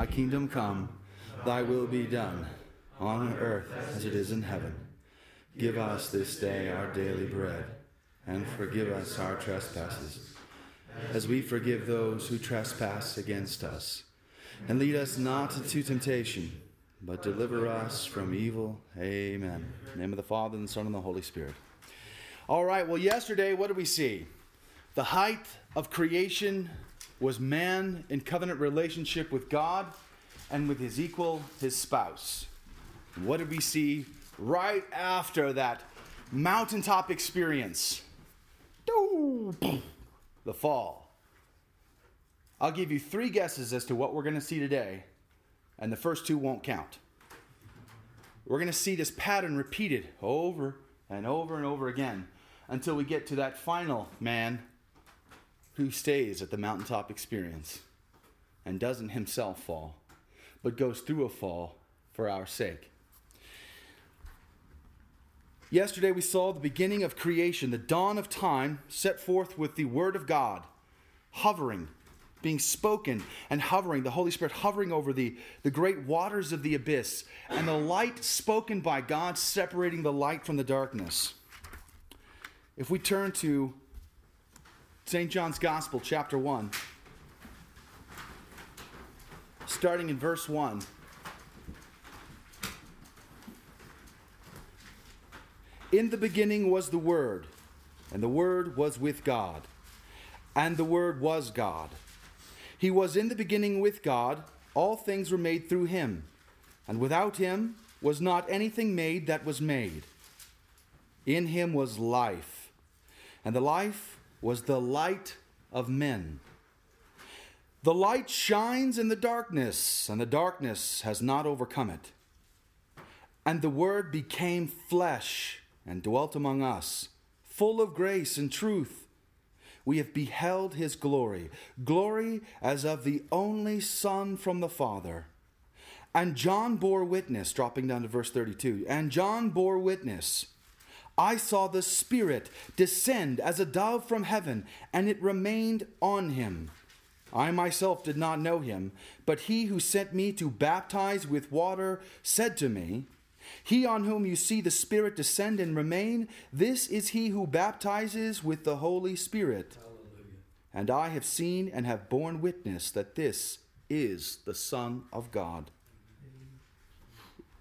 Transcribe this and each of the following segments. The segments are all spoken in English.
Thy kingdom come, thy will be done, on earth as it is in heaven. Give us this day our daily bread, and forgive us our trespasses, as we forgive those who trespass against us. And lead us not into temptation, but deliver us from evil. Amen. Name of the Father, and the Son, and the Holy Spirit. All right, well, yesterday, what did we see? The height of creation was man in covenant relationship with God and with his equal, his spouse. What did we see right after that mountaintop experience? The fall. I'll give you three guesses as to what we're going to see today, and the first two won't count. We're going to see this pattern repeated over and over and over again until we get to that final man who stays at the mountaintop experience and doesn't himself fall, but goes through a fall for our sake. Yesterday we saw the beginning of creation, the dawn of time set forth with the Word of God, hovering, being spoken, and hovering, the Holy Spirit hovering over the, the great waters of the abyss, and the light spoken by God separating the light from the darkness. If we turn to St. John's Gospel, chapter 1, starting in verse 1. In the beginning was the Word, and the Word was with God, and the Word was God. He was in the beginning with God. All things were made through him, and without him was not anything made that was made. In him was life and the life was the light of men. The light shines in the darkness, and the darkness has not overcome it. And the Word became flesh and dwelt among us, full of grace and truth. We have beheld his glory, glory as of the only Son from the Father. And John bore witness, dropping down to verse 32. And John bore witness I saw the Spirit descend as a dove from heaven, and it remained on him. I myself did not know him, but he who sent me to baptize with water said to me, He on whom you see the Spirit descend and remain, this is he who baptizes with the Holy Spirit. Hallelujah. And I have seen and have borne witness that this is the Son of God.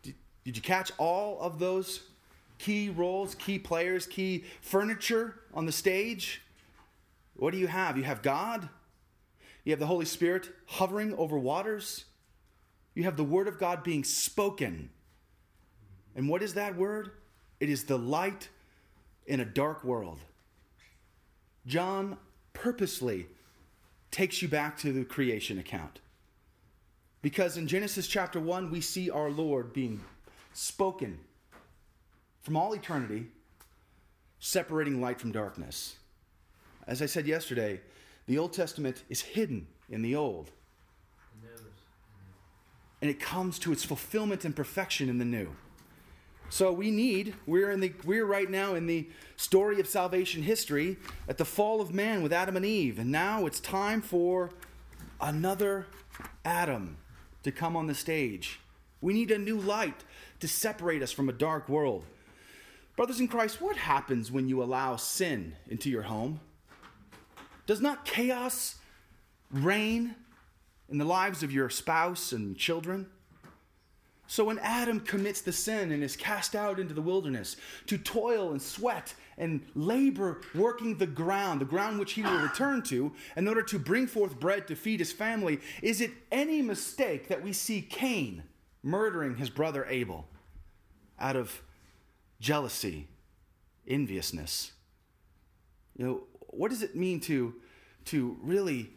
Did, did you catch all of those key roles, key players, key furniture on the stage. What do you have? You have God, you have the Holy Spirit hovering over waters, you have the Word of God being spoken. And what is that word? It is the light in a dark world. John purposely takes you back to the creation account. Because in Genesis chapter 1, we see our Lord being spoken from all eternity, separating light from darkness. As I said yesterday, the Old Testament is hidden in the Old. And it comes to its fulfillment and perfection in the new. So we need, we're in the we're right now in the story of salvation history at the fall of man with Adam and Eve. And now it's time for another Adam to come on the stage. We need a new light to separate us from a dark world. Brothers in Christ, what happens when you allow sin into your home? Does not chaos reign in the lives of your spouse and children? So when Adam commits the sin and is cast out into the wilderness to toil and sweat and labor working the ground, the ground which he will return to, in order to bring forth bread to feed his family, is it any mistake that we see Cain murdering his brother Abel out of jealousy, enviousness. You know, what does it mean to, to really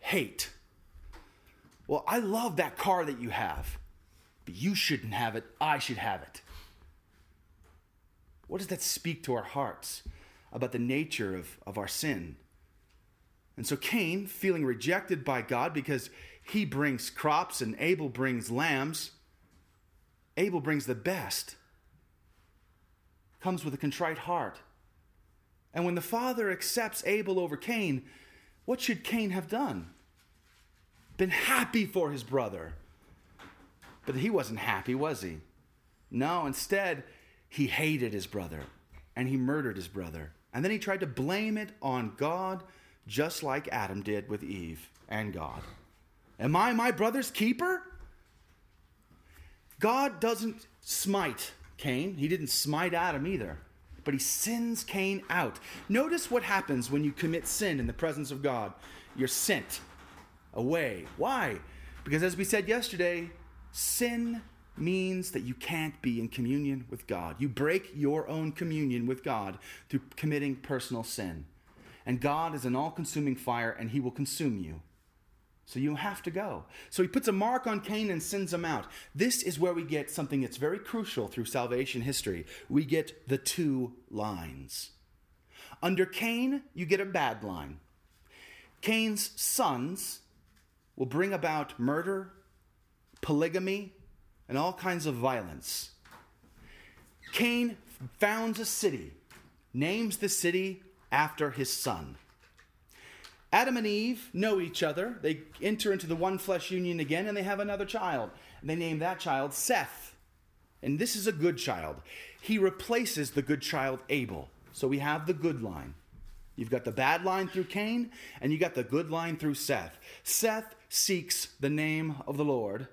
hate? Well, I love that car that you have, but you shouldn't have it. I should have it. What does that speak to our hearts about the nature of, of our sin? And so Cain, feeling rejected by God because he brings crops and Abel brings lambs, Abel brings the best comes with a contrite heart. And when the father accepts Abel over Cain, what should Cain have done? Been happy for his brother, But he wasn't happy, was he? No, instead, he hated his brother and he murdered his brother. And then he tried to blame it on God, just like Adam did with Eve and God. Am I my brother's keeper? God doesn't smite Cain. He didn't smite Adam either, but he sends Cain out. Notice what happens when you commit sin in the presence of God. You're sent away. Why? Because as we said yesterday, sin means that you can't be in communion with God. You break your own communion with God through committing personal sin. And God is an all consuming fire and he will consume you. So you have to go. So he puts a mark on Cain and sends him out. This is where we get something that's very crucial through salvation history. We get the two lines. Under Cain, you get a bad line. Cain's sons will bring about murder, polygamy, and all kinds of violence. Cain founds a city, names the city after his son. Adam and Eve know each other. They enter into the one flesh union again and they have another child. And they name that child Seth. And this is a good child. He replaces the good child Abel. So we have the good line. You've got the bad line through Cain, and you got the good line through Seth. Seth seeks the name of the Lord,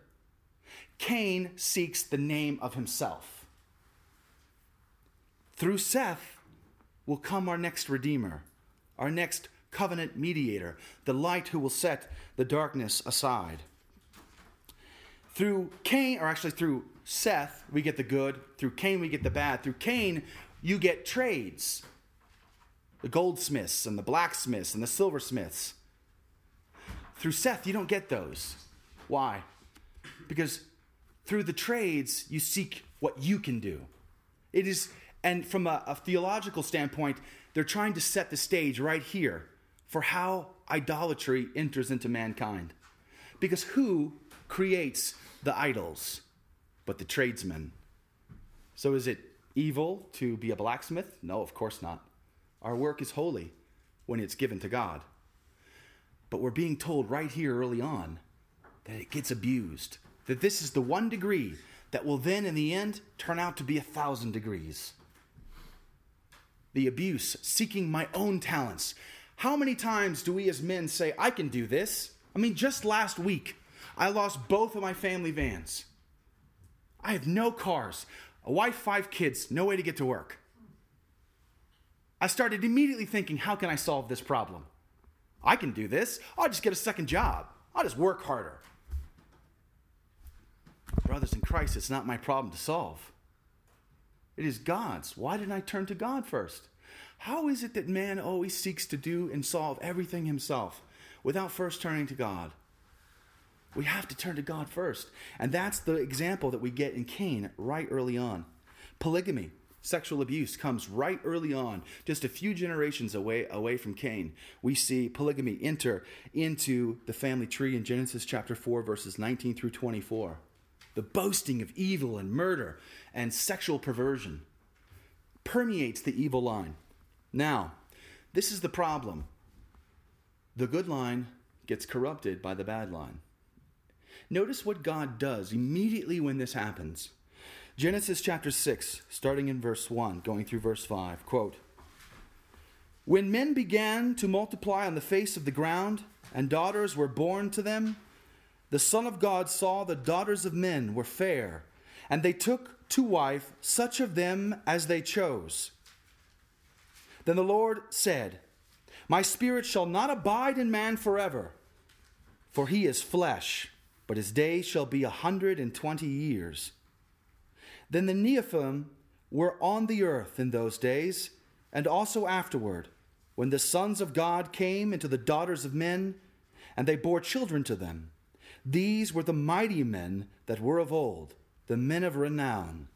Cain seeks the name of himself. Through Seth will come our next Redeemer, our next covenant mediator, the light who will set the darkness aside. Through Cain, or actually through Seth, we get the good. Through Cain, we get the bad. Through Cain, you get trades the goldsmiths and the blacksmiths and the silversmiths. Through Seth, you don't get those. Why? Because through the trades, you seek what you can do. It is, and from a, a theological standpoint, they're trying to set the stage right here for how idolatry enters into mankind. Because who creates the idols but the tradesmen? So is it evil to be a blacksmith? No, of course not. Our work is holy when it's given to God. But we're being told right here early on that it gets abused that this is the one degree that will then, in the end, turn out to be a thousand degrees. The abuse, seeking my own talents. How many times do we as men say, I can do this? I mean, just last week, I lost both of my family vans. I have no cars, a wife, five kids, no way to get to work. I started immediately thinking, how can I solve this problem? I can do this. I'll just get a second job. I'll just work harder. Brothers in Christ, it's not my problem to solve. It is God's. Why didn't I turn to God first? How is it that man always seeks to do and solve everything himself without first turning to God? We have to turn to God first. And that's the example that we get in Cain right early on. Polygamy, sexual abuse comes right early on, just a few generations away, away from Cain. We see polygamy enter into the family tree in Genesis chapter 4, verses 19 through 24 the boasting of evil and murder and sexual perversion permeates the evil line. Now, this is the problem. The good line gets corrupted by the bad line. Notice what God does immediately when this happens. Genesis chapter 6, starting in verse 1, going through verse 5, quote, When men began to multiply on the face of the ground, and daughters were born to them, the Son of God saw the daughters of men were fair, and they took to wife such of them as they chose. Then the Lord said, My spirit shall not abide in man forever, for he is flesh, but his days shall be a hundred and twenty years. Then the Nephilim were on the earth in those days, and also afterward, when the sons of God came into the daughters of men, and they bore children to them. These were the mighty men that were of old, the men of renown.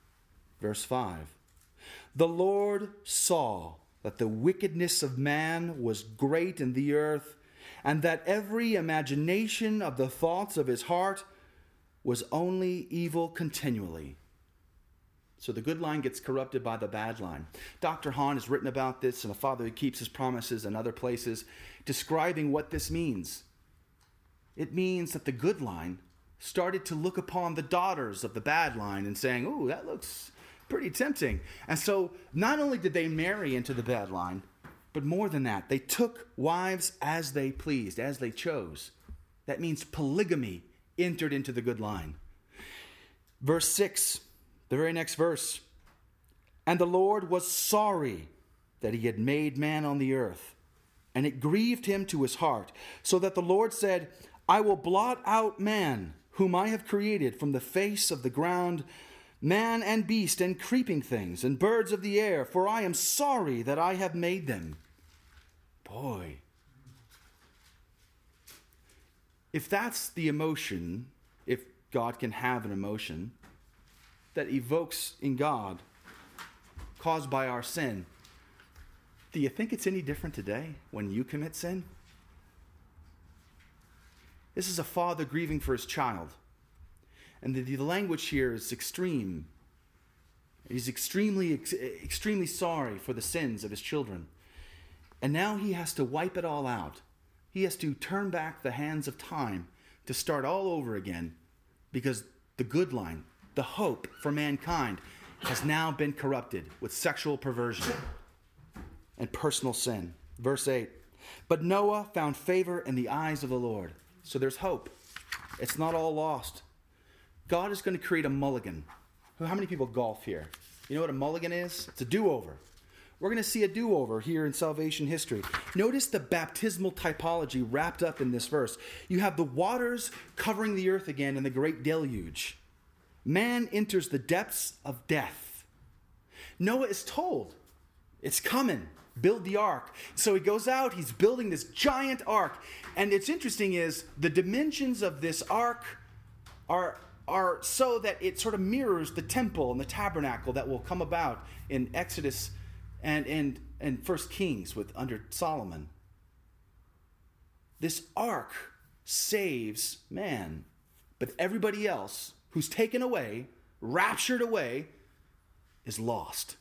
Verse 5 The Lord saw that the wickedness of man was great in the earth, and that every imagination of the thoughts of his heart was only evil continually. So the good line gets corrupted by the bad line. Dr. Hahn has written about this in A Father Who Keeps His Promises and other places, describing what this means. It means that the good line started to look upon the daughters of the bad line and saying, "Oh, that looks pretty tempting." And so, not only did they marry into the bad line, but more than that, they took wives as they pleased, as they chose. That means polygamy entered into the good line. Verse 6, the very next verse. And the Lord was sorry that he had made man on the earth, and it grieved him to his heart, so that the Lord said, I will blot out man, whom I have created from the face of the ground, man and beast and creeping things and birds of the air, for I am sorry that I have made them. Boy. If that's the emotion, if God can have an emotion that evokes in God caused by our sin, do you think it's any different today when you commit sin? This is a father grieving for his child. And the, the language here is extreme. He's extremely, ex- extremely sorry for the sins of his children. And now he has to wipe it all out. He has to turn back the hands of time to start all over again because the good line, the hope for mankind, has now been corrupted with sexual perversion and personal sin. Verse 8 But Noah found favor in the eyes of the Lord. So there's hope. It's not all lost. God is going to create a mulligan. How many people golf here? You know what a mulligan is? It's a do over. We're going to see a do over here in salvation history. Notice the baptismal typology wrapped up in this verse. You have the waters covering the earth again in the great deluge. Man enters the depths of death. Noah is told, it's coming, build the ark. So he goes out, he's building this giant ark. And it's interesting is the dimensions of this ark are are so that it sort of mirrors the temple and the tabernacle that will come about in Exodus and and and First Kings with under Solomon. This ark saves man, but everybody else who's taken away, raptured away, is lost.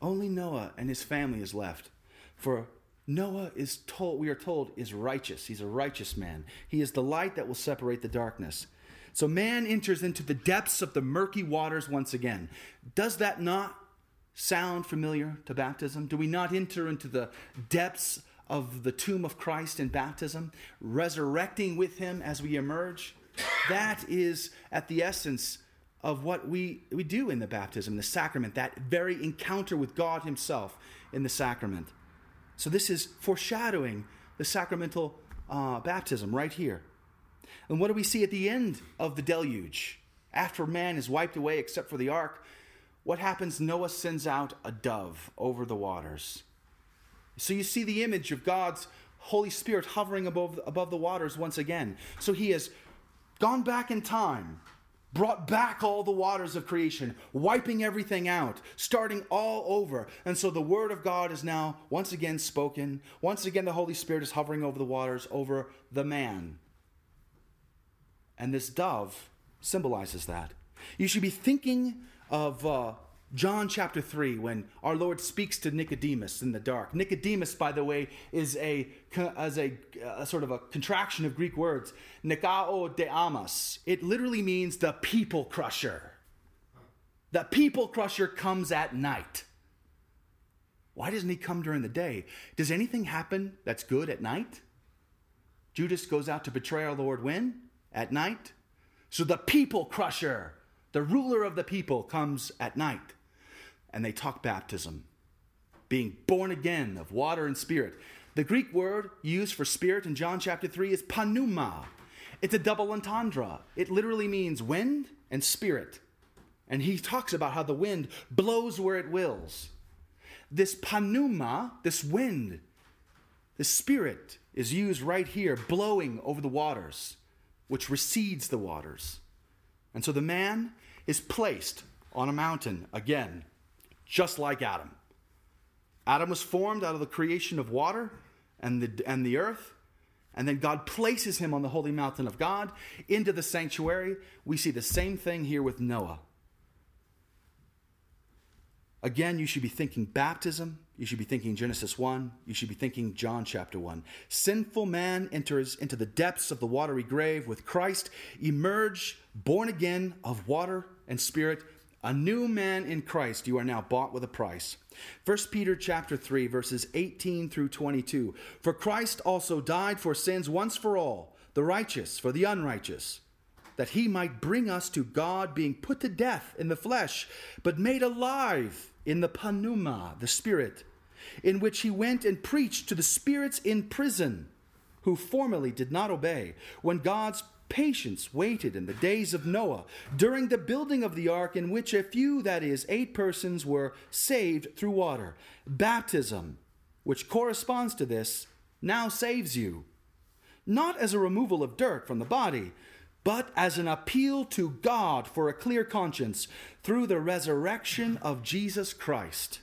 Only Noah and his family is left. For Noah is told, we are told, is righteous. He's a righteous man. He is the light that will separate the darkness. So man enters into the depths of the murky waters once again. Does that not sound familiar to baptism? Do we not enter into the depths of the tomb of Christ in baptism, resurrecting with him as we emerge? That is at the essence of what we, we do in the baptism, the sacrament, that very encounter with God Himself in the sacrament. So, this is foreshadowing the sacramental uh, baptism right here. And what do we see at the end of the deluge? After man is wiped away except for the ark, what happens? Noah sends out a dove over the waters. So you see the image of God's Holy Spirit hovering above, above the waters once again. So he has gone back in time, brought back all the waters of creation, wiping everything out, starting all over. And so the word of God is now once again spoken. Once again, the Holy Spirit is hovering over the waters, over the man. And this dove symbolizes that. You should be thinking of uh, John chapter 3 when our Lord speaks to Nicodemus in the dark. Nicodemus, by the way, is a, as a, a sort of a contraction of Greek words, Nikao de. It literally means the people crusher. The people crusher comes at night. Why doesn't he come during the day? Does anything happen that's good at night? Judas goes out to betray our Lord when? At night. So the people crusher the ruler of the people comes at night and they talk baptism, being born again of water and spirit. The Greek word used for spirit in John chapter 3 is pneuma. It's a double entendre. It literally means wind and spirit. And he talks about how the wind blows where it wills. This pneuma, this wind, the spirit is used right here, blowing over the waters, which recedes the waters. And so the man is placed on a mountain again, just like Adam. Adam was formed out of the creation of water and the, and the earth. And then God places him on the holy mountain of God into the sanctuary. We see the same thing here with Noah. Again, you should be thinking baptism you should be thinking Genesis 1. You should be thinking John chapter 1. Sinful man enters into the depths of the watery grave with Christ, emerge born again of water and spirit, a new man in Christ. You are now bought with a price. 1 Peter chapter 3 verses 18 through 22. For Christ also died for sins once for all, the righteous for the unrighteous that he might bring us to God, being put to death in the flesh, but made alive in the pneuma, the Spirit, in which he went and preached to the spirits in prison, who formerly did not obey, when God's patience waited in the days of Noah, during the building of the ark, in which a few, that is, eight persons, were saved through water. Baptism, which corresponds to this, now saves you. Not as a removal of dirt from the body, but as an appeal to God for a clear conscience through the resurrection of Jesus Christ.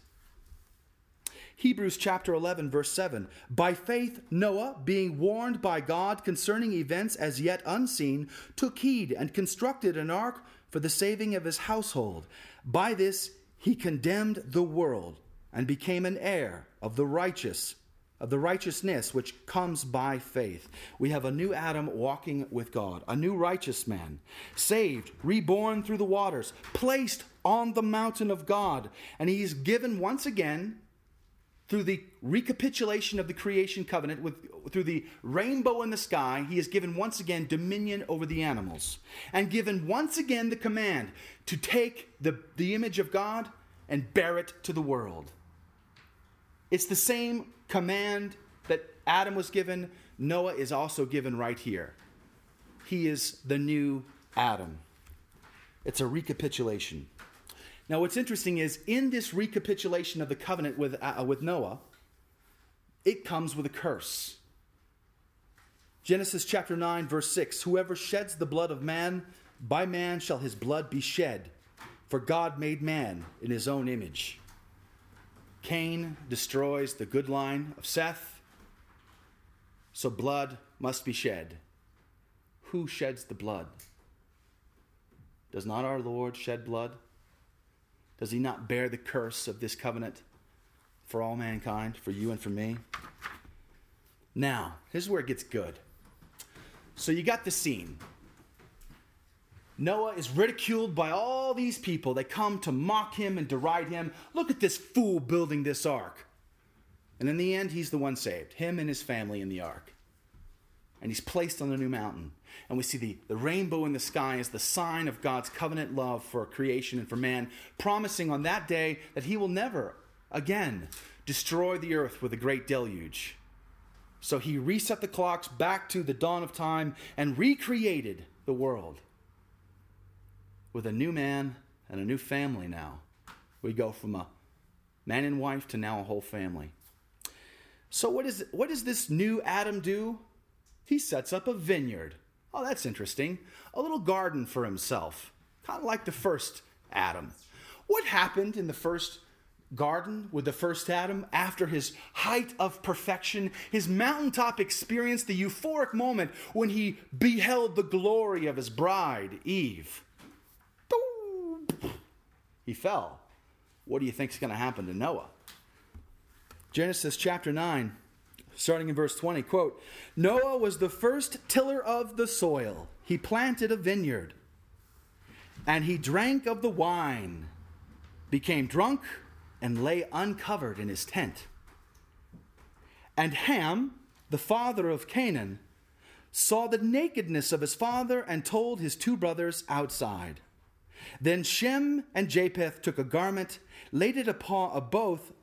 Hebrews chapter 11, verse 7. By faith, Noah, being warned by God concerning events as yet unseen, took heed and constructed an ark for the saving of his household. By this, he condemned the world and became an heir of the righteous of the righteousness which comes by faith. We have a new Adam walking with God, a new righteous man, saved, reborn through the waters, placed on the mountain of God, and he is given once again through the recapitulation of the creation covenant with through the rainbow in the sky he is given once again dominion over the animals and given once again the command to take the, the image of god and bear it to the world it's the same command that Adam was given, Noah is also given right here. He is the new Adam. It's a recapitulation. Now, what's interesting is in this recapitulation of the covenant with, uh, with Noah, it comes with a curse. Genesis chapter 9, verse 6 Whoever sheds the blood of man, by man shall his blood be shed, for God made man in his own image. Cain destroys the good line of Seth, so blood must be shed. Who sheds the blood? Does not our Lord shed blood? Does he not bear the curse of this covenant for all mankind, for you and for me? Now, here's where it gets good. So you got the scene. Noah is ridiculed by all these people. They come to mock him and deride him. Look at this fool building this ark. And in the end, he's the one saved, him and his family in the ark. And he's placed on a new mountain. And we see the, the rainbow in the sky as the sign of God's covenant love for creation and for man, promising on that day that he will never again destroy the earth with a great deluge. So he reset the clocks back to the dawn of time and recreated the world with a new man and a new family now. We go from a man and wife to now a whole family. So, what, is, what does this new Adam do? He sets up a vineyard. Oh, that's interesting. A little garden for himself, kind of like the first Adam. What happened in the first garden with the first Adam after his height of perfection, his mountaintop experience, the euphoric moment when he beheld the glory of his bride, Eve? He fell. What do you think is going to happen to Noah? Genesis chapter 9, starting in verse 20, quote, Noah was the first tiller of the soil. He planted a vineyard, and he drank of the wine, became drunk, and lay uncovered in his tent. And Ham, the father of Canaan, saw the nakedness of his father and told his two brothers outside. Then Shem and Japheth took a garment, laid it upon both,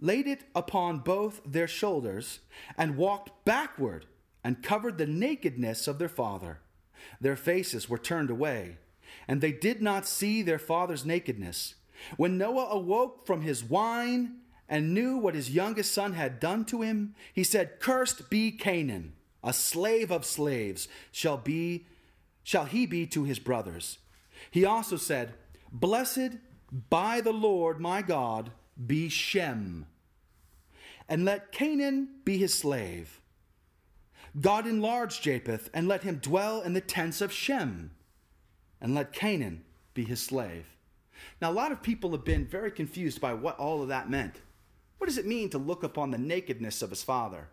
laid it upon both their shoulders, and walked backward and covered the nakedness of their father. Their faces were turned away, and they did not see their father's nakedness. When Noah awoke from his wine and knew what his youngest son had done to him, he said, Cursed be Canaan, a slave of slaves shall be shall he be to his brothers. He also said, Blessed by the Lord my God be Shem, and let Canaan be his slave. God enlarge Japheth, and let him dwell in the tents of Shem, and let Canaan be his slave. Now, a lot of people have been very confused by what all of that meant. What does it mean to look upon the nakedness of his father?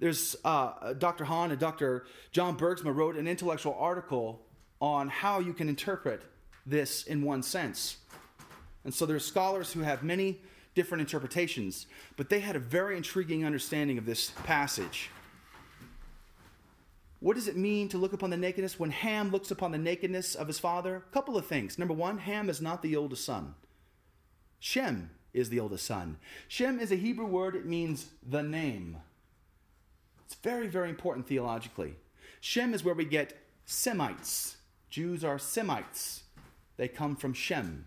There's uh, Dr. Hahn and Dr. John Bergsma wrote an intellectual article on how you can interpret this in one sense. And so there's scholars who have many different interpretations, but they had a very intriguing understanding of this passage. What does it mean to look upon the nakedness? When Ham looks upon the nakedness of his father, a couple of things. Number one, Ham is not the oldest son. Shem is the oldest son. Shem is a Hebrew word, it means the name. It's very, very important theologically. Shem is where we get Semites. Jews are Semites. They come from Shem.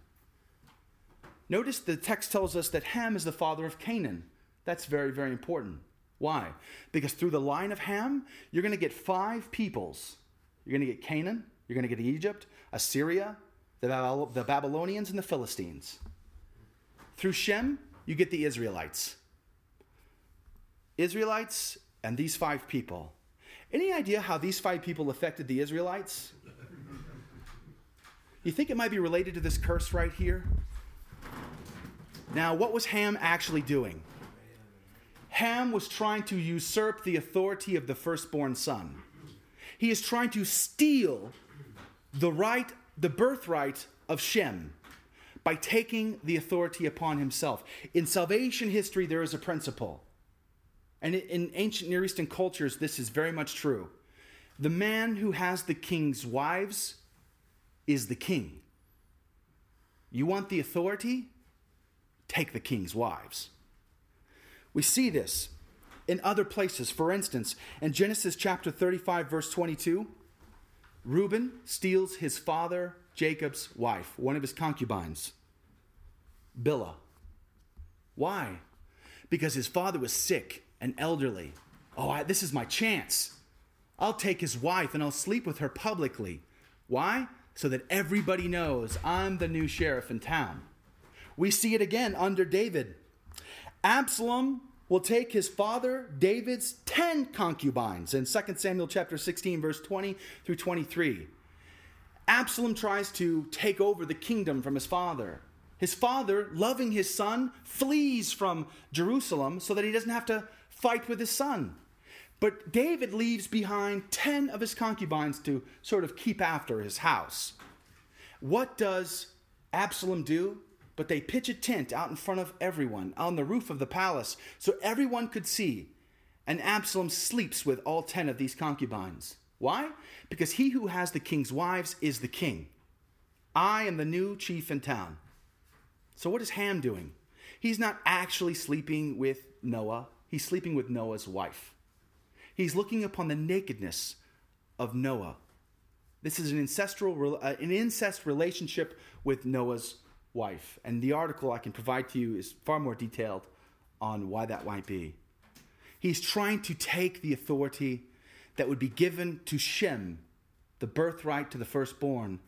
Notice the text tells us that Ham is the father of Canaan. That's very, very important. Why? Because through the line of Ham, you're going to get five peoples. You're going to get Canaan, you're going to get Egypt, Assyria, the, the Babylonians, and the Philistines. Through Shem, you get the Israelites. Israelites and these five people. Any idea how these five people affected the Israelites? You think it might be related to this curse right here? Now, what was Ham actually doing? Ham was trying to usurp the authority of the firstborn son. He is trying to steal the right, the birthright of Shem by taking the authority upon himself. In salvation history, there is a principle. And in ancient Near Eastern cultures, this is very much true. The man who has the king's wives is the king. You want the authority? take the king's wives. We see this in other places. For instance, in Genesis chapter 35, verse 22, Reuben steals his father Jacob's wife, one of his concubines, Bilhah. Why? Because his father was sick and elderly. Oh, I, this is my chance. I'll take his wife and I'll sleep with her publicly. Why? So that everybody knows I'm the new sheriff in town. We see it again under David. Absalom will take his father David's 10 concubines in 2 Samuel chapter 16 verse 20 through 23. Absalom tries to take over the kingdom from his father. His father, loving his son, flees from Jerusalem so that he doesn't have to fight with his son. But David leaves behind 10 of his concubines to sort of keep after his house. What does Absalom do? but they pitch a tent out in front of everyone on the roof of the palace so everyone could see. And Absalom sleeps with all ten of these concubines. Why? Because he who has the king's wives is the king. I am the new chief in town. So, what is Ham doing? He's not actually sleeping with Noah, he's sleeping with Noah's wife. He's looking upon the nakedness of Noah. This is an ancestral, uh, an incest relationship with Noah's wife. And the article I can provide to you is far more detailed on why that might be. He's trying to take the authority that would be given to Shem, the birthright to the firstborn,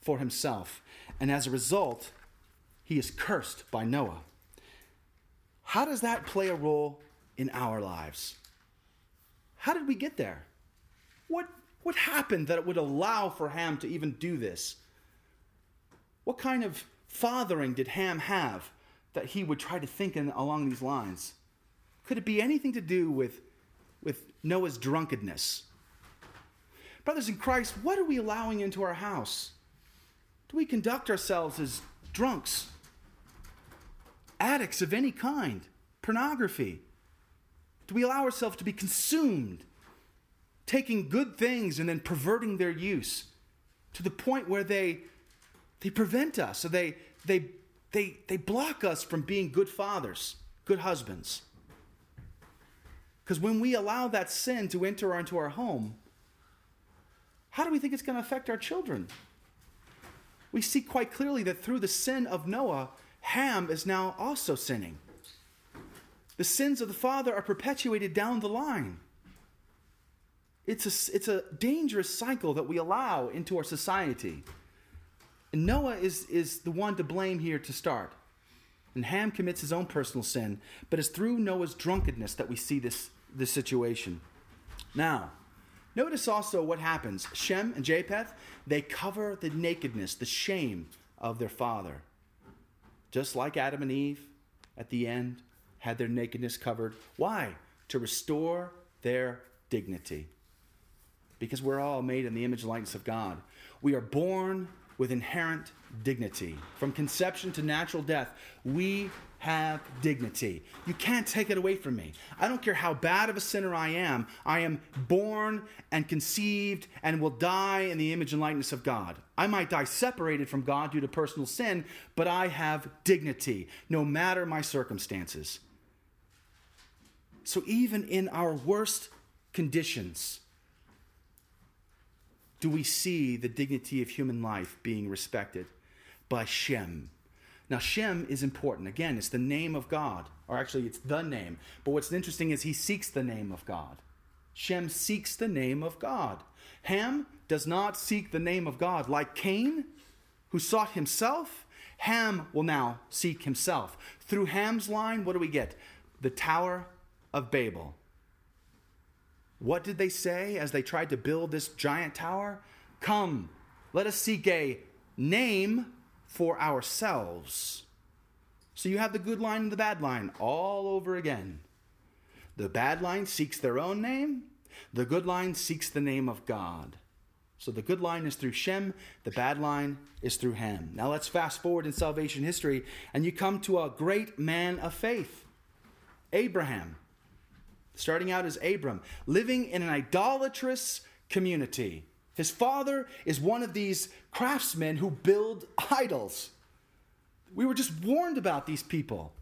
for himself. And as a result, he is cursed by Noah. How does that play a role in our lives? How did we get there? What, what happened that it would allow for Ham to even do this? What kind of fathering did Ham have that he would try to think in, along these lines? Could it be anything to do with, with Noah's drunkenness? Brothers in Christ, what are we allowing into our house? Do we conduct ourselves as drunks, addicts of any kind, pornography? Do we allow ourselves to be consumed, taking good things and then perverting their use to the point where they they prevent us, so they, they, they, they block us from being good fathers, good husbands. Because when we allow that sin to enter into our home, how do we think it's going to affect our children? We see quite clearly that through the sin of Noah, Ham is now also sinning. The sins of the father are perpetuated down the line. It's a, it's a dangerous cycle that we allow into our society. And Noah is, is the one to blame here to start. And Ham commits his own personal sin, but it's through Noah's drunkenness that we see this, this situation. Now, notice also what happens. Shem and Japheth, they cover the nakedness, the shame of their father. Just like Adam and Eve at the end, had their nakedness covered. Why? To restore their dignity. Because we're all made in the image and likeness of God. We are born with inherent dignity. From conception to natural death, we have dignity. You can't take it away from me. I don't care how bad of a sinner I am, I am born and conceived and will die in the image and likeness of God. I might die separated from God due to personal sin, but I have dignity, no matter my circumstances. So even in our worst conditions, do we see the dignity of human life being respected by Shem? Now, Shem is important. Again, it's the name of God, or actually, it's the name. But what's interesting is he seeks the name of God. Shem seeks the name of God. Ham does not seek the name of God. Like Cain, who sought himself, Ham will now seek himself. Through Ham's line, what do we get? The Tower of Babel. What did they say as they tried to build this giant tower? Come, let us seek a name for ourselves. So you have the good line and the bad line all over again. The bad line seeks their own name, the good line seeks the name of God. So the good line is through Shem, the bad line is through Ham. Now let's fast forward in salvation history, and you come to a great man of faith, Abraham. Starting out as Abram, living in an idolatrous community. His father is one of these craftsmen who build idols. We were just warned about these people.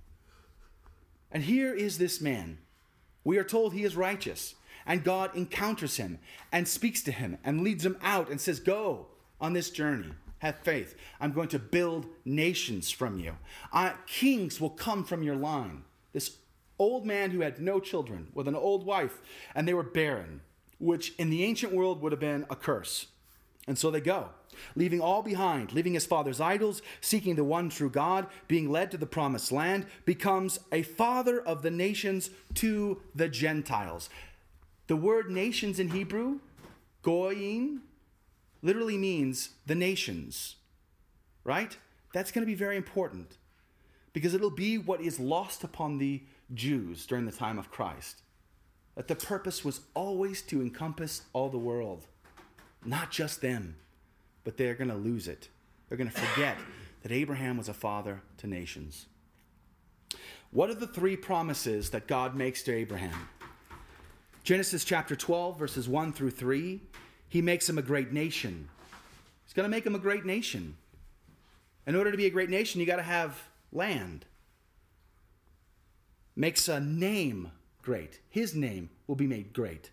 And here is this man. We are told he is righteous, and God encounters him and speaks to him and leads him out and says, Go on this journey. Have faith. I'm going to build nations from you. Uh, kings will come from your line. This old man who had no children with an old wife, and they were barren which in the ancient world would have been a curse. And so they go, leaving all behind, leaving his father's idols, seeking the one true God, being led to the promised land, becomes a father of the nations to the Gentiles. The word nations in Hebrew, goyim, literally means the nations, right? That's going to be very important because it'll be what is lost upon the Jews during the time of Christ that the purpose was always to encompass all the world, not just them, but they're going to lose it. They're going to forget that Abraham was a father to nations. What are the three promises that God makes to Abraham? Genesis chapter 12, verses 1 through 3, he makes him a great nation. He's going to make him a great nation. In order to be a great nation, you got to have land. Makes a name great. His name will be made great.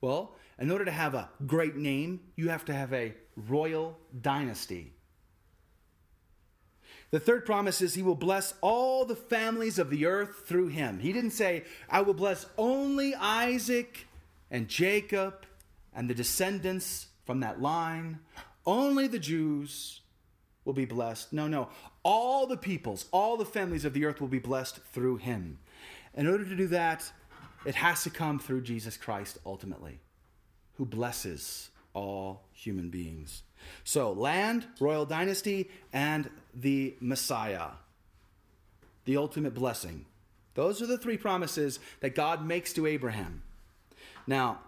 Well, in order to have a great name, you have to have a royal dynasty. The third promise is he will bless all the families of the earth through him. He didn't say, I will bless only Isaac and Jacob and the descendants from that line. Only the Jews will be blessed. No, no. All the peoples, all the families of the earth will be blessed through him. In order to do that, it has to come through Jesus Christ ultimately, who blesses all human beings. So, land, royal dynasty, and the Messiah, the ultimate blessing. Those are the three promises that God makes to Abraham. Now,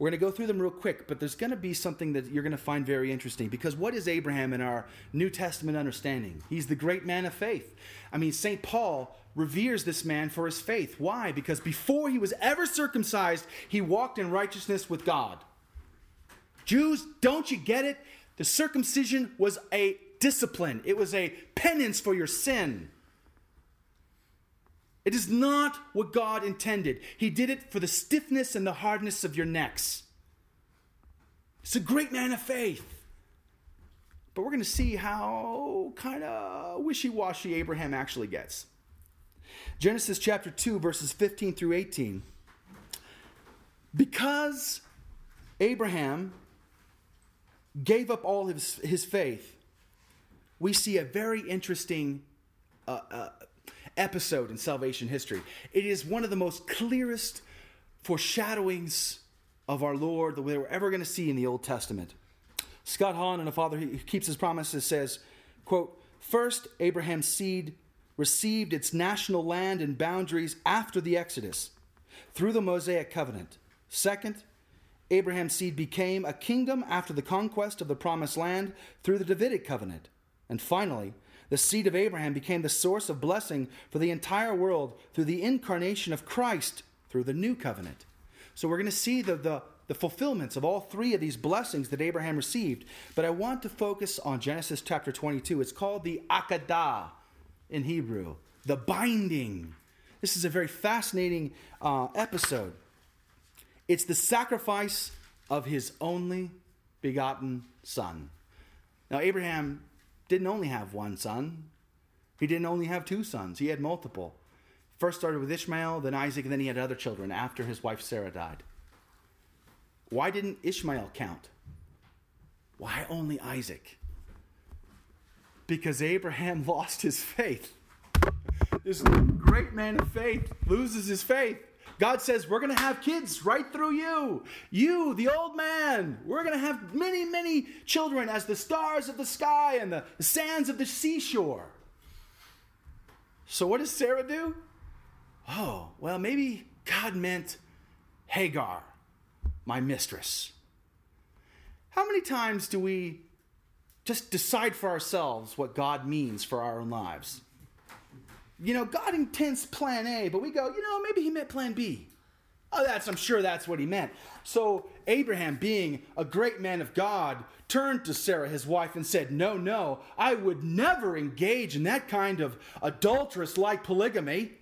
we're going to go through them real quick, but there's going to be something that you're going to find very interesting because what is Abraham in our New Testament understanding? He's the great man of faith. I mean, St. Paul reveres this man for his faith. Why? Because before he was ever circumcised, he walked in righteousness with God. Jews, don't you get it? The circumcision was a discipline, it was a penance for your sin. It is not what God intended. He did it for the stiffness and the hardness of your necks. It's a great man of faith. But we're going to see how kind of wishy washy Abraham actually gets. Genesis chapter 2, verses 15 through 18. Because Abraham gave up all his, his faith, we see a very interesting uh, uh, episode in salvation history. It is one of the most clearest foreshadowings of our Lord that we're ever going to see in the Old Testament. Scott Hahn, and a father who keeps his promises, says, quote, First, Abraham's seed received its national land and boundaries after the Exodus through the Mosaic covenant. Second, Abraham's seed became a kingdom after the conquest of the promised land through the Davidic covenant. And finally, the seed of Abraham became the source of blessing for the entire world through the incarnation of Christ through the new covenant. So we're going to see the, the, the fulfillments of all three of these blessings that Abraham received. But I want to focus on Genesis chapter 22. It's called the Akedah in Hebrew, the binding. This is a very fascinating uh, episode. It's the sacrifice of his only begotten son. Now, Abraham didn't only have one son, he didn't only have two sons, he had multiple. First started with Ishmael, then Isaac, and then he had other children after his wife Sarah died. Why didn't Ishmael count? Why only Isaac? Because Abraham lost his faith. This great man of faith loses his faith. God says, We're going to have kids right through you. You, the old man, we're going to have many, many children as the stars of the sky and the sands of the seashore. So, what does Sarah do? Oh, well, maybe God meant Hagar, my mistress. How many times do we just decide for ourselves what God means for our own lives? You know, God intends plan A, but we go, you know, maybe he meant plan B. Oh, that's, I'm sure that's what he meant. So Abraham, being a great man of God, turned to Sarah, his wife, and said, No, no, I would never engage in that kind of adulterous like polygamy.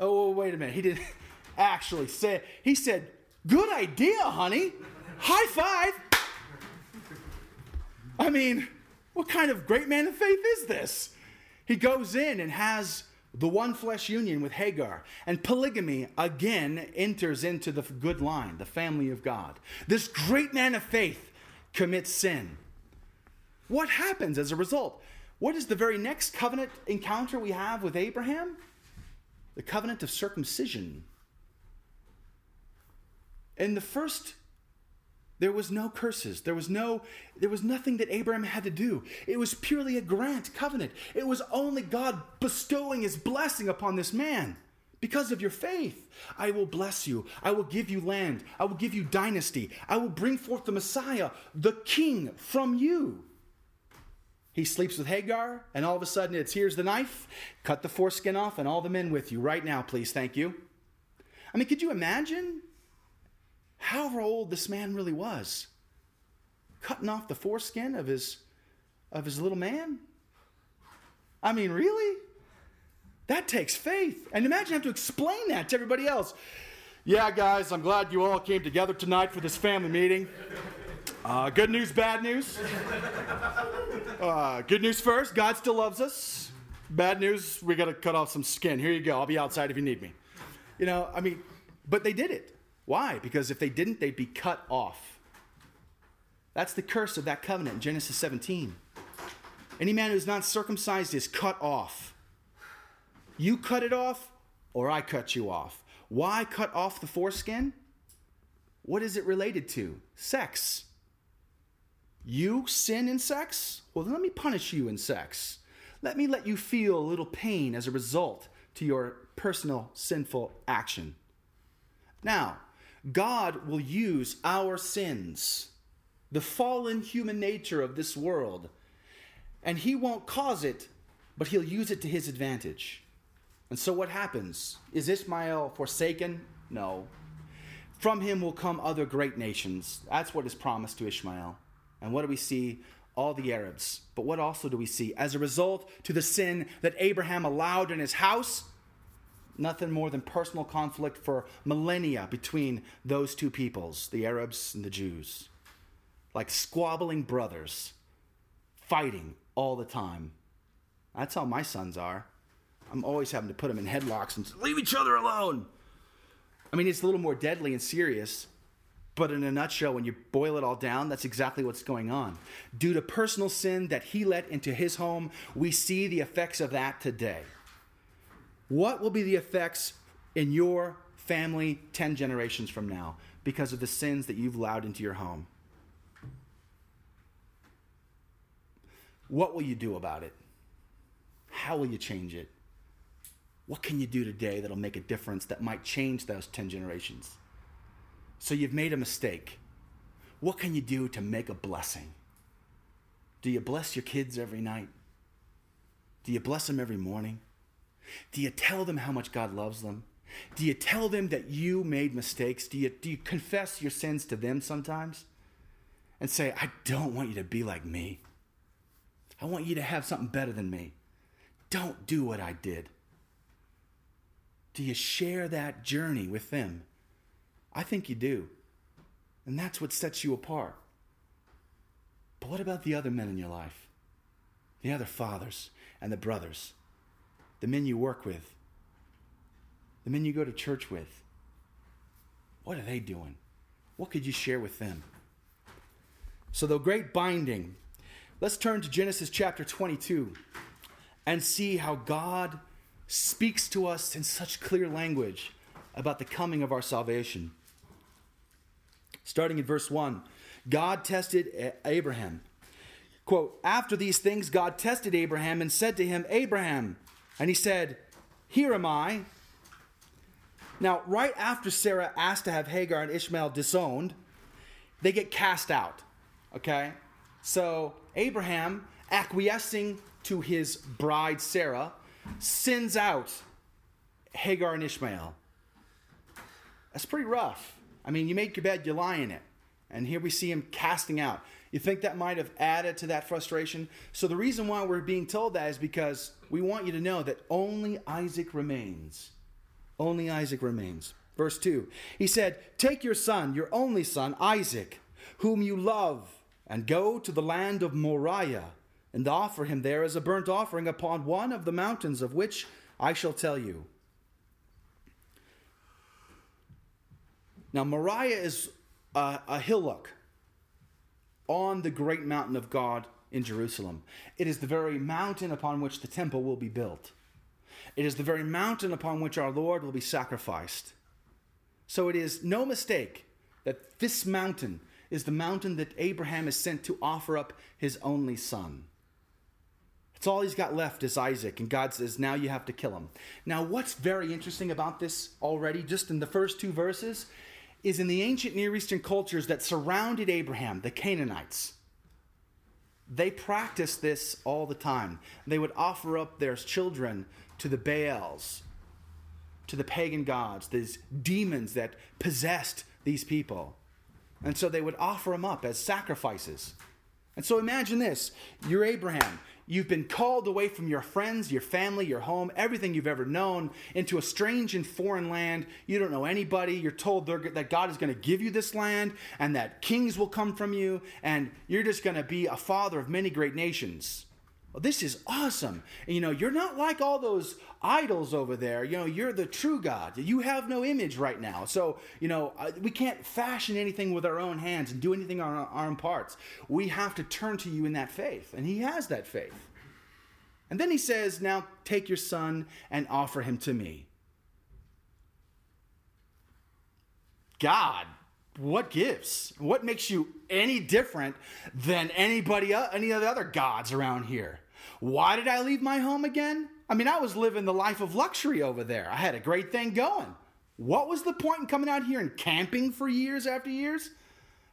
Oh, wait a minute. He didn't actually say, he said, Good idea, honey. High five. I mean, what kind of great man of faith is this? He goes in and has the one flesh union with Hagar. And polygamy again enters into the good line, the family of God. This great man of faith commits sin. What happens as a result? What is the very next covenant encounter we have with Abraham? The covenant of circumcision. In the first there was no curses. There was no there was nothing that Abraham had to do. It was purely a grant covenant. It was only God bestowing his blessing upon this man. Because of your faith, I will bless you. I will give you land. I will give you dynasty. I will bring forth the Messiah, the king from you. He sleeps with Hagar, and all of a sudden it's here's the knife, cut the foreskin off, and all the men with you right now, please. Thank you. I mean, could you imagine however old this man really was, cutting off the foreskin of his of his little man. I mean, really? That takes faith. And imagine having to explain that to everybody else. Yeah, guys, I'm glad you all came together tonight for this family meeting. Uh, good news, bad news. Uh, good news first God still loves us. Bad news, we got to cut off some skin. Here you go. I'll be outside if you need me. You know, I mean, but they did it. Why? Because if they didn't, they'd be cut off. That's the curse of that covenant in Genesis 17. Any man who is not circumcised is cut off. You cut it off, or I cut you off. Why cut off the foreskin? What is it related to? Sex. You sin in sex? Well, then let me punish you in sex. Let me let you feel a little pain as a result to your personal sinful action. Now, God will use our sins, the fallen human nature of this world, and He won't cause it, but He'll use it to His advantage. And so what happens? Is Ishmael forsaken? No. From him will come other great nations. That's what is promised to Ishmael. And what do we see? All the Arabs. But what also do we see? As a result to the sin that Abraham allowed in his house, nothing more than personal conflict for millennia between those two peoples, the Arabs and the Jews. Like squabbling brothers, fighting all the time. That's how my sons are. I'm always having to put them in headlocks and leave each other alone. I mean, it's a little more deadly and serious, but in a nutshell, when you boil it all down, that's exactly what's going on. Due to personal sin that he let into his home, we see the effects of that today. What will be the effects in your family 10 generations from now because of the sins that you've allowed into your home? What will you do about it? How will you change it? What can you do today that'll make a difference that might change those 10 generations? So you've made a mistake. What can you do to make a blessing? Do you bless your kids every night? Do you bless them every morning? Do you tell them how much God loves them? Do you tell them that you made mistakes? Do you, do you confess your sins to them sometimes? And say, I don't want you to be like me. I want you to have something better than me. Don't do what I did. Do you share that journey with them? I think you do. And that's what sets you apart. But what about the other men in your life? The other fathers and the brothers, the men you work with, the men you go to church with. What are they doing? What could you share with them? So, the great binding. Let's turn to Genesis chapter 22 and see how God speaks to us in such clear language about the coming of our salvation. Starting in verse 1, God tested Abraham. Quote, after these things, God tested Abraham and said to him, Abraham. And he said, Here am I. Now, right after Sarah asked to have Hagar and Ishmael disowned, they get cast out. Okay? So, Abraham, acquiescing to his bride Sarah, sends out Hagar and Ishmael. That's pretty rough. I mean, you make your bed, you lie in it. And here we see him casting out. You think that might have added to that frustration? So, the reason why we're being told that is because we want you to know that only Isaac remains. Only Isaac remains. Verse 2 He said, Take your son, your only son, Isaac, whom you love, and go to the land of Moriah and offer him there as a burnt offering upon one of the mountains of which I shall tell you. Now, Moriah is a, a hillock on the great mountain of God in Jerusalem. It is the very mountain upon which the temple will be built. It is the very mountain upon which our Lord will be sacrificed. So it is no mistake that this mountain is the mountain that Abraham is sent to offer up his only son. It's all he's got left is Isaac, and God says, now you have to kill him. Now, what's very interesting about this already, just in the first two verses, is in the ancient Near Eastern cultures that surrounded Abraham, the Canaanites. They practiced this all the time. They would offer up their children to the Baals, to the pagan gods, these demons that possessed these people. And so they would offer them up as sacrifices. And so imagine this you're Abraham. You've been called away from your friends, your family, your home, everything you've ever known, into a strange and foreign land. You don't know anybody. You're told that God is going to give you this land and that kings will come from you, and you're just going to be a father of many great nations. Well, this is awesome. And, you know, you're not like all those idols over there. You know, you're the true God. You have no image right now. So, you know, uh, we can't fashion anything with our own hands and do anything on our own parts. We have to turn to you in that faith. And he has that faith. And then he says, Now take your son and offer him to me. God, what gives? What makes you any different than anybody, uh, any of the other gods around here? Why did I leave my home again? I mean, I was living the life of luxury over there. I had a great thing going. What was the point in coming out here and camping for years after years?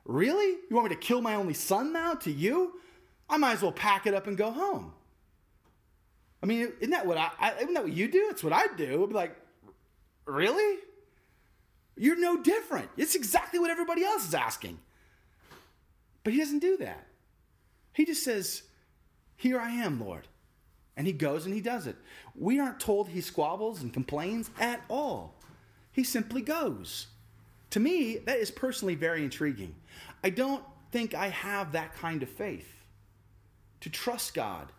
Really? You want me to kill my only son now to you? I might as well pack it up and go home. I mean, isn't that what I, I isn't that what you do? It's what I do. I'd be like, really? You're no different. It's exactly what everybody else is asking. But he doesn't do that. He just says, Here I am, Lord. And he goes and he does it. We aren't told he squabbles and complains at all. He simply goes. To me, that is personally very intriguing. I don't think I have that kind of faith to trust God.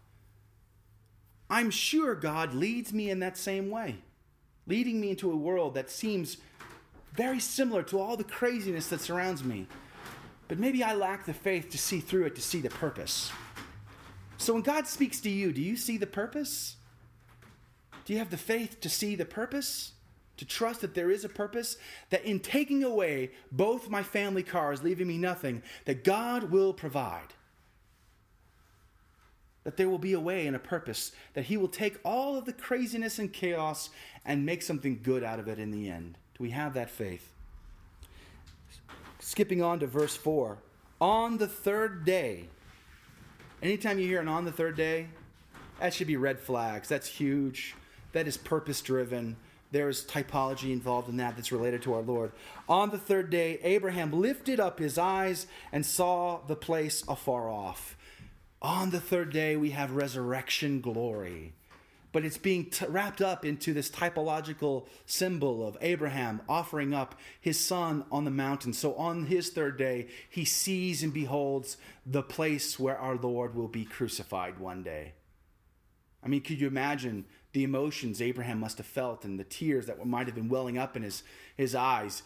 I'm sure God leads me in that same way, leading me into a world that seems very similar to all the craziness that surrounds me. But maybe I lack the faith to see through it, to see the purpose. So when God speaks to you, do you see the purpose? Do you have the faith to see the purpose? To trust that there is a purpose? That in taking away both my family cars, leaving me nothing, that God will provide. that there will be a way and a purpose, that He will take all of the craziness and chaos and make something good out of it in the end. Do we have that faith? Skipping on to verse 4. On the third day, anytime you hear an on the third day, that should be red flags. That's huge. That is purpose driven. There's typology involved in that that's related to our Lord. On the third day, Abraham lifted up his eyes and saw the place afar off. On the third day, we have resurrection glory. But it's being t- wrapped up into this typological symbol of Abraham offering up his son on the mountain. So on his third day, he sees and beholds the place where our Lord will be crucified one day. I mean, could you imagine the emotions Abraham must have felt and the tears that might have been welling up in his, his eyes?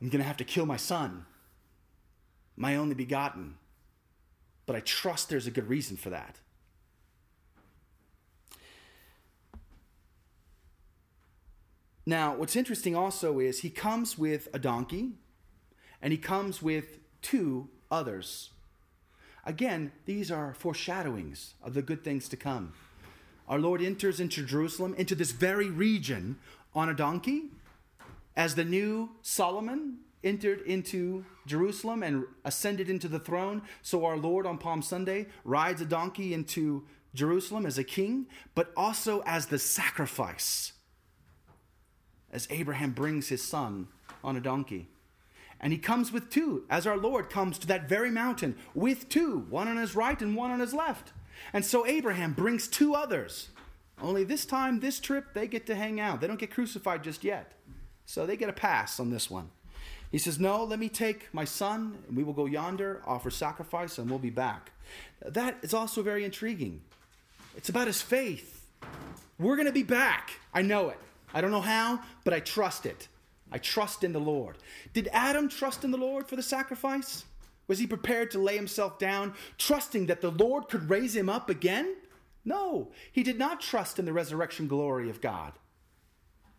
I'm going to have to kill my son, my only begotten. But I trust there's a good reason for that. Now, what's interesting also is he comes with a donkey and he comes with two others. Again, these are foreshadowings of the good things to come. Our Lord enters into Jerusalem, into this very region, on a donkey, as the new Solomon entered into Jerusalem and ascended into the throne. So our Lord on Palm Sunday rides a donkey into Jerusalem as a king, but also as the sacrifice, as Abraham brings his son on a donkey. And he comes with two, as our Lord comes to that very mountain with two, one on his right and one on his left. And so Abraham brings two others. Only this time, this trip, they get to hang out. They don't get crucified just yet. So they get a pass on this one. He says, No, let me take my son, and we will go yonder, offer sacrifice, and we'll be back. That is also very intriguing. It's about his faith. We're going to be back. I know it. I don't know how, but I trust it. I trust in the Lord. Did Adam trust in the Lord for the sacrifice? Was he prepared to lay himself down, trusting that the Lord could raise him up again? No, he did not trust in the resurrection glory of God.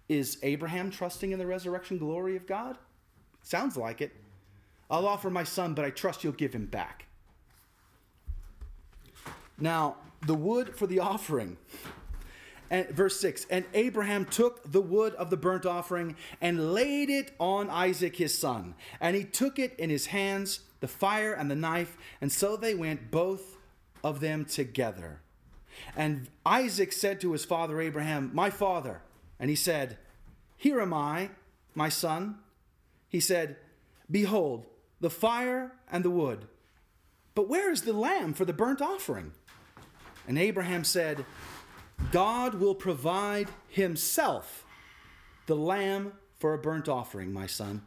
Is Abraham trusting in the resurrection glory of God? Sounds like it. I'll offer my son, but I trust you'll give him back. Now, the wood for the offering. And verse 6 And Abraham took the wood of the burnt offering and laid it on Isaac his son. And he took it in his hands the fire and the knife, and so they went, both of them together. And Isaac said to his father Abraham, My father. And he said, Here am I, my son. He said, Behold, the fire and the wood. But where is the lamb for the burnt offering? And Abraham said, God will provide himself the lamb for a burnt offering, my son.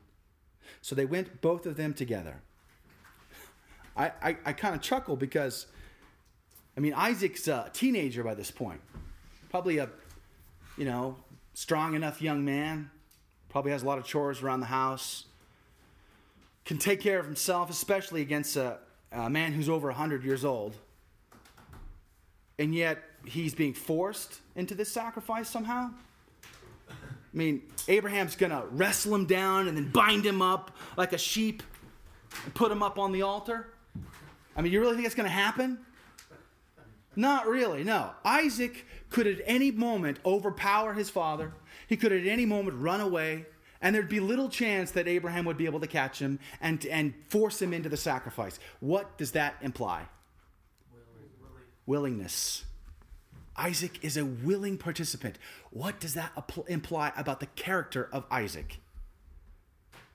So they went both of them together. I, I, I kind of chuckle because, I mean, Isaac's a teenager by this point. Probably a, you know, strong enough young man. Probably has a lot of chores around the house. Can take care of himself, especially against a, a man who's over 100 years old. And yet, he's being forced into this sacrifice somehow. I mean, Abraham's going to wrestle him down and then bind him up like a sheep and put him up on the altar. I mean, you really think it's going to happen? Not really, no. Isaac could at any moment overpower his father. He could at any moment run away, and there'd be little chance that Abraham would be able to catch him and, and force him into the sacrifice. What does that imply? Willingness. Isaac is a willing participant. What does that imply about the character of Isaac?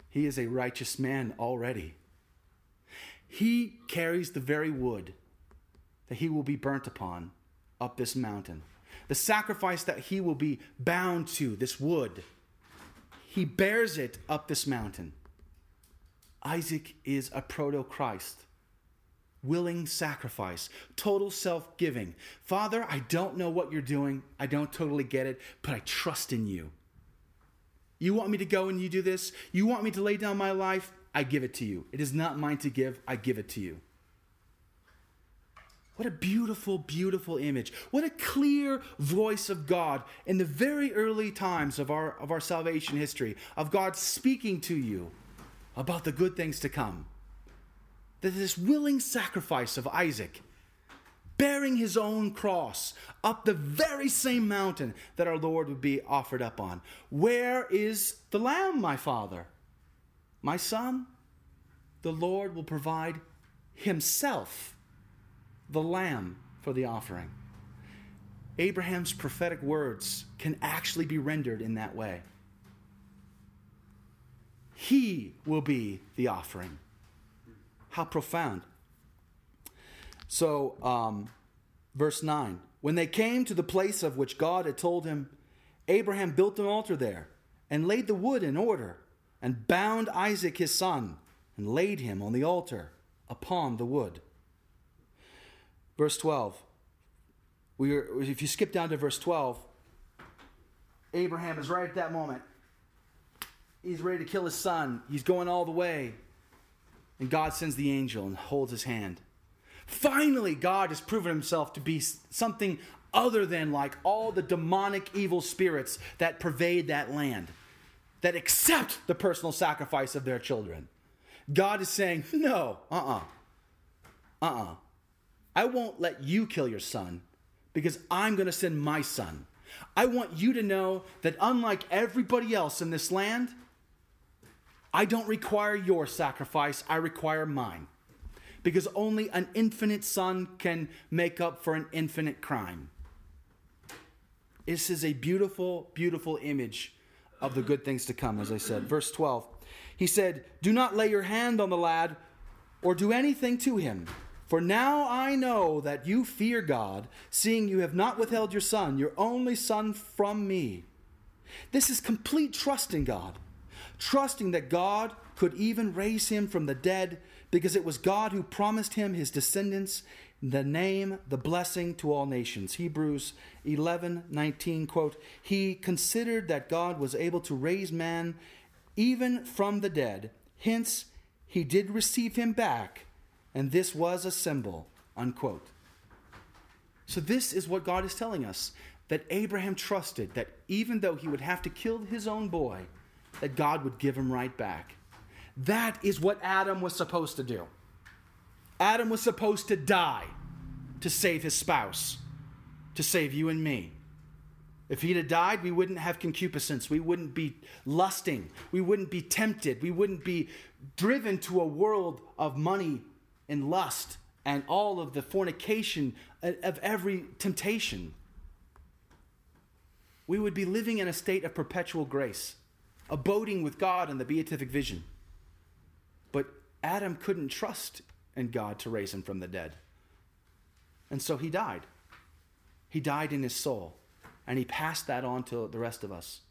He is a righteous man already. He carries the very wood that he will be burnt upon up this mountain. The sacrifice that he will be bound to, this wood, he bears it up this mountain. Isaac is a proto Christ, willing sacrifice, total self giving. Father, I don't know what you're doing. I don't totally get it, but I trust in you. You want me to go and you do this? You want me to lay down my life? I give it to you. It is not mine to give, I give it to you. What a beautiful, beautiful image. What a clear voice of God in the very early times of our, of our salvation history, of God speaking to you about the good things to come. That this willing sacrifice of Isaac, bearing his own cross up the very same mountain that our Lord would be offered up on. Where is the lamb, my father? My son, the Lord will provide himself the lamb for the offering. Abraham's prophetic words can actually be rendered in that way. He will be the offering. How profound. So, um, verse 9 When they came to the place of which God had told him, Abraham built an altar there and laid the wood in order and bound Isaac his son and laid him on the altar upon the wood. Verse 12 we if you skip down to verse 12, Abraham is right at that moment. He's ready to kill his son. He's going all the way. And God sends the angel and holds his hand. Finally, God has proven himself to be something other than like all the demonic evil spirits that pervade that land, that accept the personal sacrifice of their children. God is saying, No, uh uh-uh. uh, uh-uh. I won't let you kill your son because I'm going to send my son. I want you to know that unlike everybody else in this land, I don't require your sacrifice, I require mine. Because only an infinite son can make up for an infinite crime. This is a beautiful, beautiful image of the good things to come, as I said. Verse 12, he said, Do not lay your hand on the lad or do anything to him. For now I know that you fear God, seeing you have not withheld your son, your only son, from me. This is complete trust in God, trusting that God could even raise him from the dead, because it was God who promised him his descendants the name, the blessing to all nations. Hebrews 11 19, quote, He considered that God was able to raise man even from the dead. Hence, he did receive him back and this was a symbol, unquote. So, this is what God is telling us that Abraham trusted that even though he would have to kill his own boy, that God would give him right back. That is what Adam was supposed to do. Adam was supposed to die to save his spouse, to save you and me. If he'd have died, we wouldn't have concupiscence. We wouldn't be lusting. We wouldn't be tempted. We wouldn't be driven to a world of money and lust and all of the fornication of every temptation. We would be living in a state of perpetual grace, abiding with God in the beatific vision. But Adam couldn't trust in God to raise him from the dead. And so he died. He died in his soul. And he passed that on to the rest of us.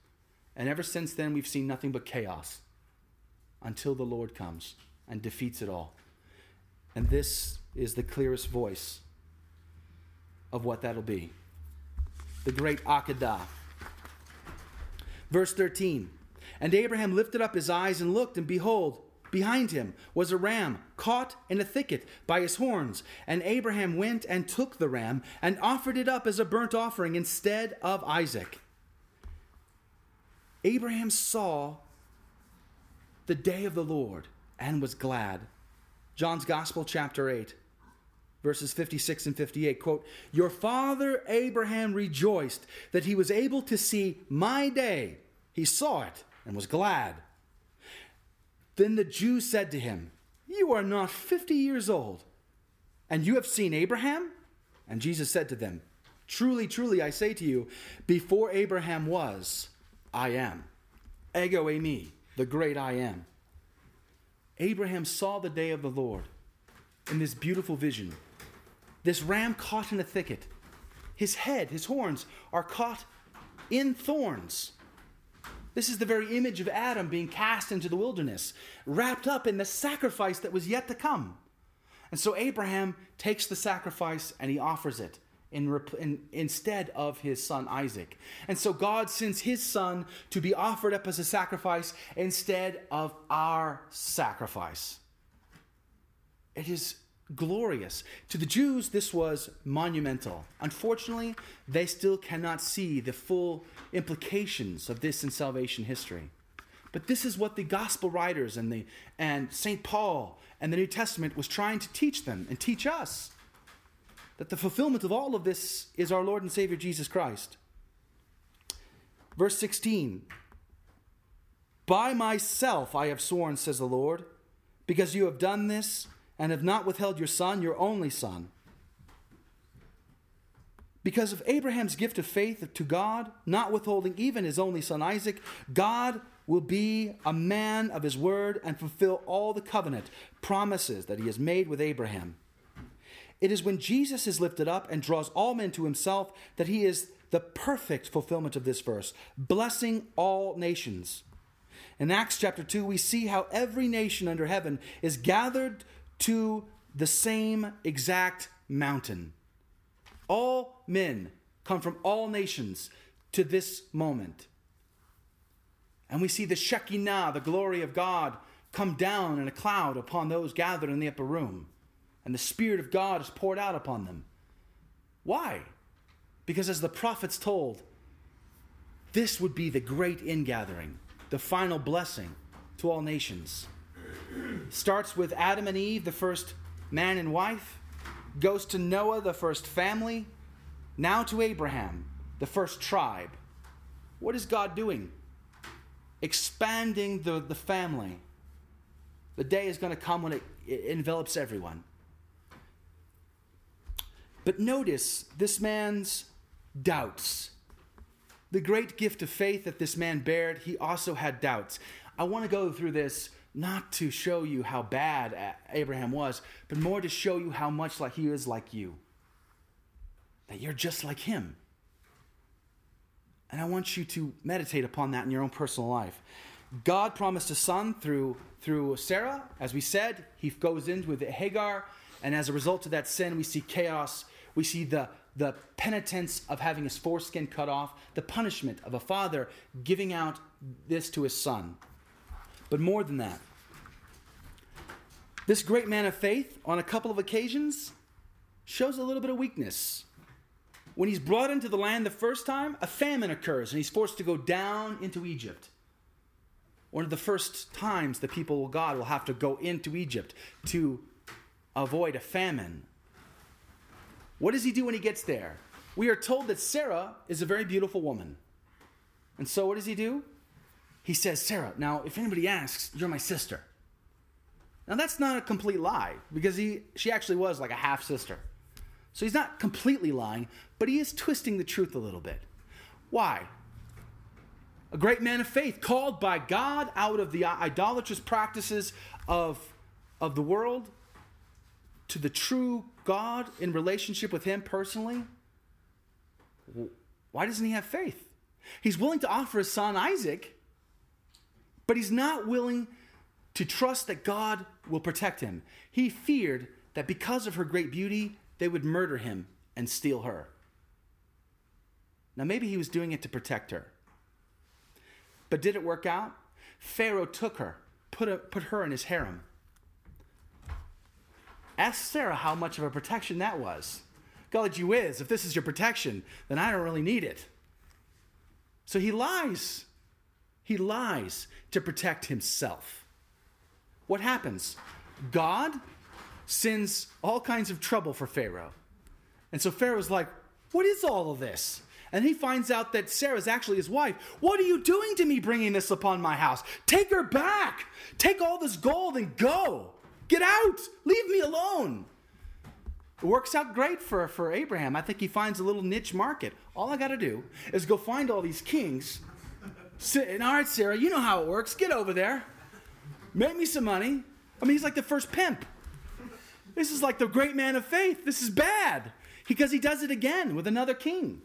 And ever since then, we've seen nothing but chaos until the Lord comes and defeats it all. And this is the clearest voice of what that'll be. The great Akedah. Verse 13 And Abraham lifted up his eyes and looked, and behold, behind him was a ram caught in a thicket by his horns. And Abraham went and took the ram and offered it up as a burnt offering instead of Isaac. Abraham saw the day of the Lord and was glad. John's Gospel, chapter 8, verses 56 and 58 quote, Your father Abraham rejoiced that he was able to see my day. He saw it and was glad. Then the Jews said to him, You are not 50 years old, and you have seen Abraham? And Jesus said to them, Truly, truly, I say to you, before Abraham was, I am. Ego eimi, the great I am. Abraham saw the day of the Lord in this beautiful vision. This ram caught in a thicket. His head, his horns, are caught in thorns. This is the very image of Adam being cast into the wilderness, wrapped up in the sacrifice that was yet to come. And so Abraham takes the sacrifice and he offers it in, in, instead of his son Isaac. And so God sends his son to be offered up as a sacrifice instead of our sacrifice. It is glorious. To the Jews, this was monumental. Unfortunately, they still cannot see the full implications of this in salvation history. But this is what the gospel writers and, the, and St. Paul and the New Testament was trying to teach them and teach us that the fulfillment of all of this is our Lord and Savior Jesus Christ. Verse 16 By myself I have sworn, says the Lord, because you have done this and have not withheld your son, your only son. Because of Abraham's gift of faith to God, not withholding even his only son Isaac, God will be a man of his word and fulfill all the covenant promises that he has made with Abraham. It is when Jesus is lifted up and draws all men to himself that he is the perfect fulfillment of this verse, blessing all nations. In Acts chapter 2, we see how every nation under heaven is gathered to the same exact mountain. All men come from all nations to this moment. And we see the Shekinah, the glory of God, come down in a cloud upon those gathered in the upper room. And the Spirit of God is poured out upon them. Why? Because as the prophets told, this would be the great ingathering, the final blessing to all nations. Starts with Adam and Eve, the first man and wife, goes to Noah, the first family, now to Abraham, the first tribe. What is God doing? expanding the, the family. The day is going to come when it, it envelops everyone. But notice this man's doubts. The great gift of faith that this man bared, he also had doubts. I want to go through this not to show you how bad Abraham was, but more to show you how much like he is like you. That you're just like him. And I want you to meditate upon that in your own personal life. God promised a son through, through Sarah. As we said, he goes in with Hagar. And as a result of that sin, we see chaos. We see the, the penitence of having his foreskin cut off, the punishment of a father giving out this to his son. But more than that, this great man of faith, on a couple of occasions, shows a little bit of weakness. When he's brought into the land the first time, a famine occurs and he's forced to go down into Egypt. One of the first times the people of God will have to go into Egypt to avoid a famine. What does he do when he gets there? We are told that Sarah is a very beautiful woman. And so what does he do? He says, Sarah, now if anybody asks, you're my sister. Now that's not a complete lie because he, she actually was like a half sister. So he's not completely lying, but he is twisting the truth a little bit. Why? A great man of faith, called by God out of the idolatrous practices of, of the world to the true God in relationship with him personally. Why doesn't he have faith? He's willing to offer his son Isaac, but he's not willing to trust that God will protect him. He feared that because of her great beauty, they would murder him and steal her. Now, maybe he was doing it to protect her. But did it work out? Pharaoh took her, put, a, put her in his harem. Ask Sarah how much of a protection that was. God, you is. If this is your protection, then I don't really need it. So he lies. He lies to protect himself. What happens? God sends all kinds of trouble for Pharaoh. And so Pharaoh's like, What is all of this? And he finds out that Sarah's actually his wife. What are you doing to me bringing this upon my house? Take her back. Take all this gold and go. Get out. Leave me alone. It works out great for, for Abraham. I think he finds a little niche market. All I got to do is go find all these kings. Sit, all right, Sarah, you know how it works. Get over there. Make me some money. I mean, he's like the first pimp. This is like the great man of faith. This is bad because he does it again with another king.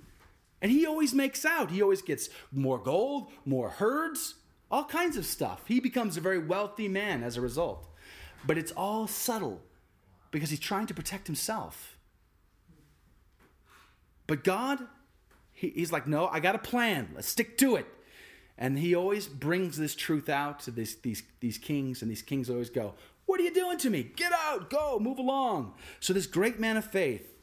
And he always makes out. He always gets more gold, more herds, all kinds of stuff. He becomes a very wealthy man as a result. But it's all subtle because he's trying to protect himself. But God, he, he's like, no, I got a plan. Let's stick to it. And he always brings this truth out to this, these, these kings, and these kings always go, what are you doing to me? Get out, go, move along. So, this great man of faith,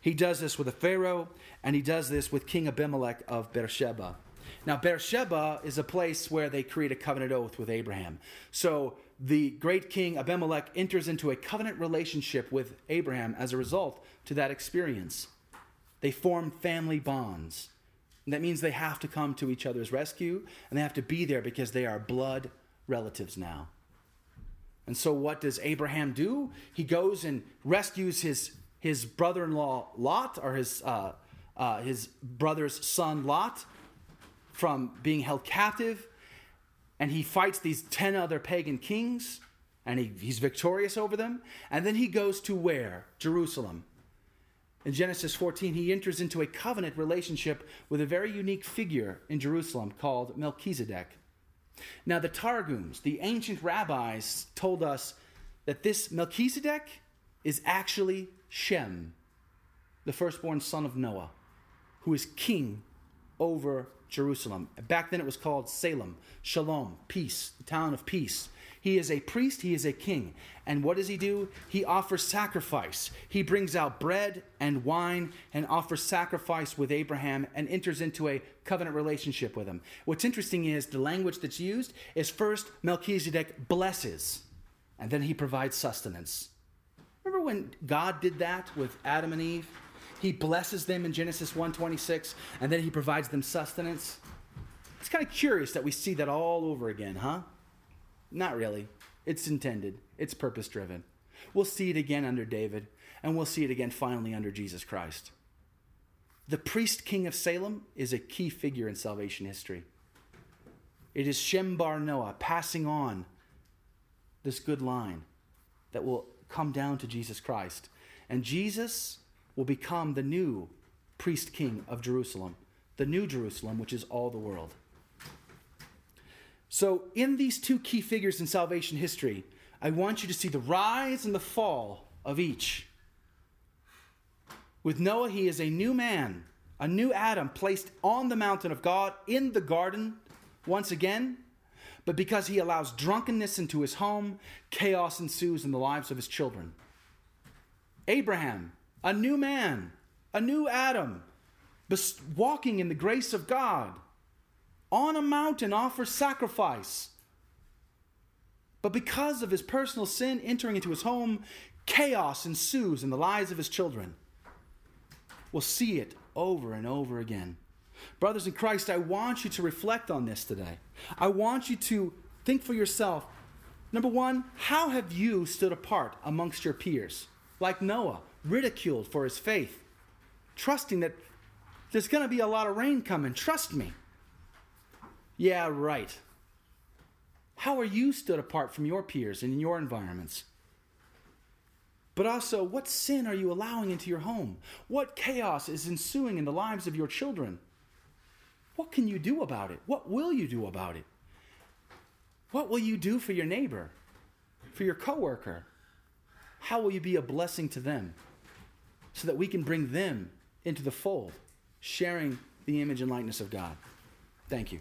he does this with a Pharaoh, and he does this with King Abimelech of Beersheba. Now, Beersheba is a place where they create a covenant oath with Abraham. So, the great king Abimelech enters into a covenant relationship with Abraham as a result to that experience. They form family bonds. That means they have to come to each other's rescue and they have to be there because they are blood relatives now. And so, what does Abraham do? He goes and rescues his, his brother in law Lot, or his, uh, uh, his brother's son Lot, from being held captive. And he fights these 10 other pagan kings, and he, he's victorious over them. And then he goes to where? Jerusalem. In Genesis 14, he enters into a covenant relationship with a very unique figure in Jerusalem called Melchizedek. Now, the Targums, the ancient rabbis, told us that this Melchizedek is actually Shem, the firstborn son of Noah, who is king over Jerusalem. Back then it was called Salem, Shalom, peace, the town of peace. He is a priest, he is a king. And what does he do? He offers sacrifice. He brings out bread and wine and offers sacrifice with Abraham and enters into a covenant relationship with him. What's interesting is the language that's used is first Melchizedek blesses, and then he provides sustenance. Remember when God did that with Adam and Eve? He blesses them in Genesis 1:26 and then he provides them sustenance. It's kind of curious that we see that all over again, huh? Not really. It's intended, it's purpose driven. We'll see it again under David, and we'll see it again finally under Jesus Christ. The priest king of Salem is a key figure in salvation history. It is Shem Bar Noah passing on this good line that will come down to Jesus Christ. And Jesus will become the new priest king of Jerusalem, the new Jerusalem, which is all the world. So, in these two key figures in salvation history, I want you to see the rise and the fall of each. With Noah, he is a new man, a new Adam placed on the mountain of God in the garden once again. But because he allows drunkenness into his home, chaos ensues in the lives of his children. Abraham, a new man, a new Adam, walking in the grace of God on a mountain offer sacrifice. But because of his personal sin entering into his home, chaos ensues in the lives of his children. We'll see it over and over again. Brothers in Christ, I want you to reflect on this today. I want you to think for yourself. Number one, how have you stood apart amongst your peers? Like Noah, ridiculed for his faith, trusting that there's going to be a lot of rain coming. Trust me. Yeah, right. How are you stood apart from your peers and in your environments? But also, what sin are you allowing into your home? What chaos is ensuing in the lives of your children? What can you do about it? What will you do about it? What will you do for your neighbor, for your coworker? How will you be a blessing to them so that we can bring them into the fold, sharing the image and likeness of God? Thank you.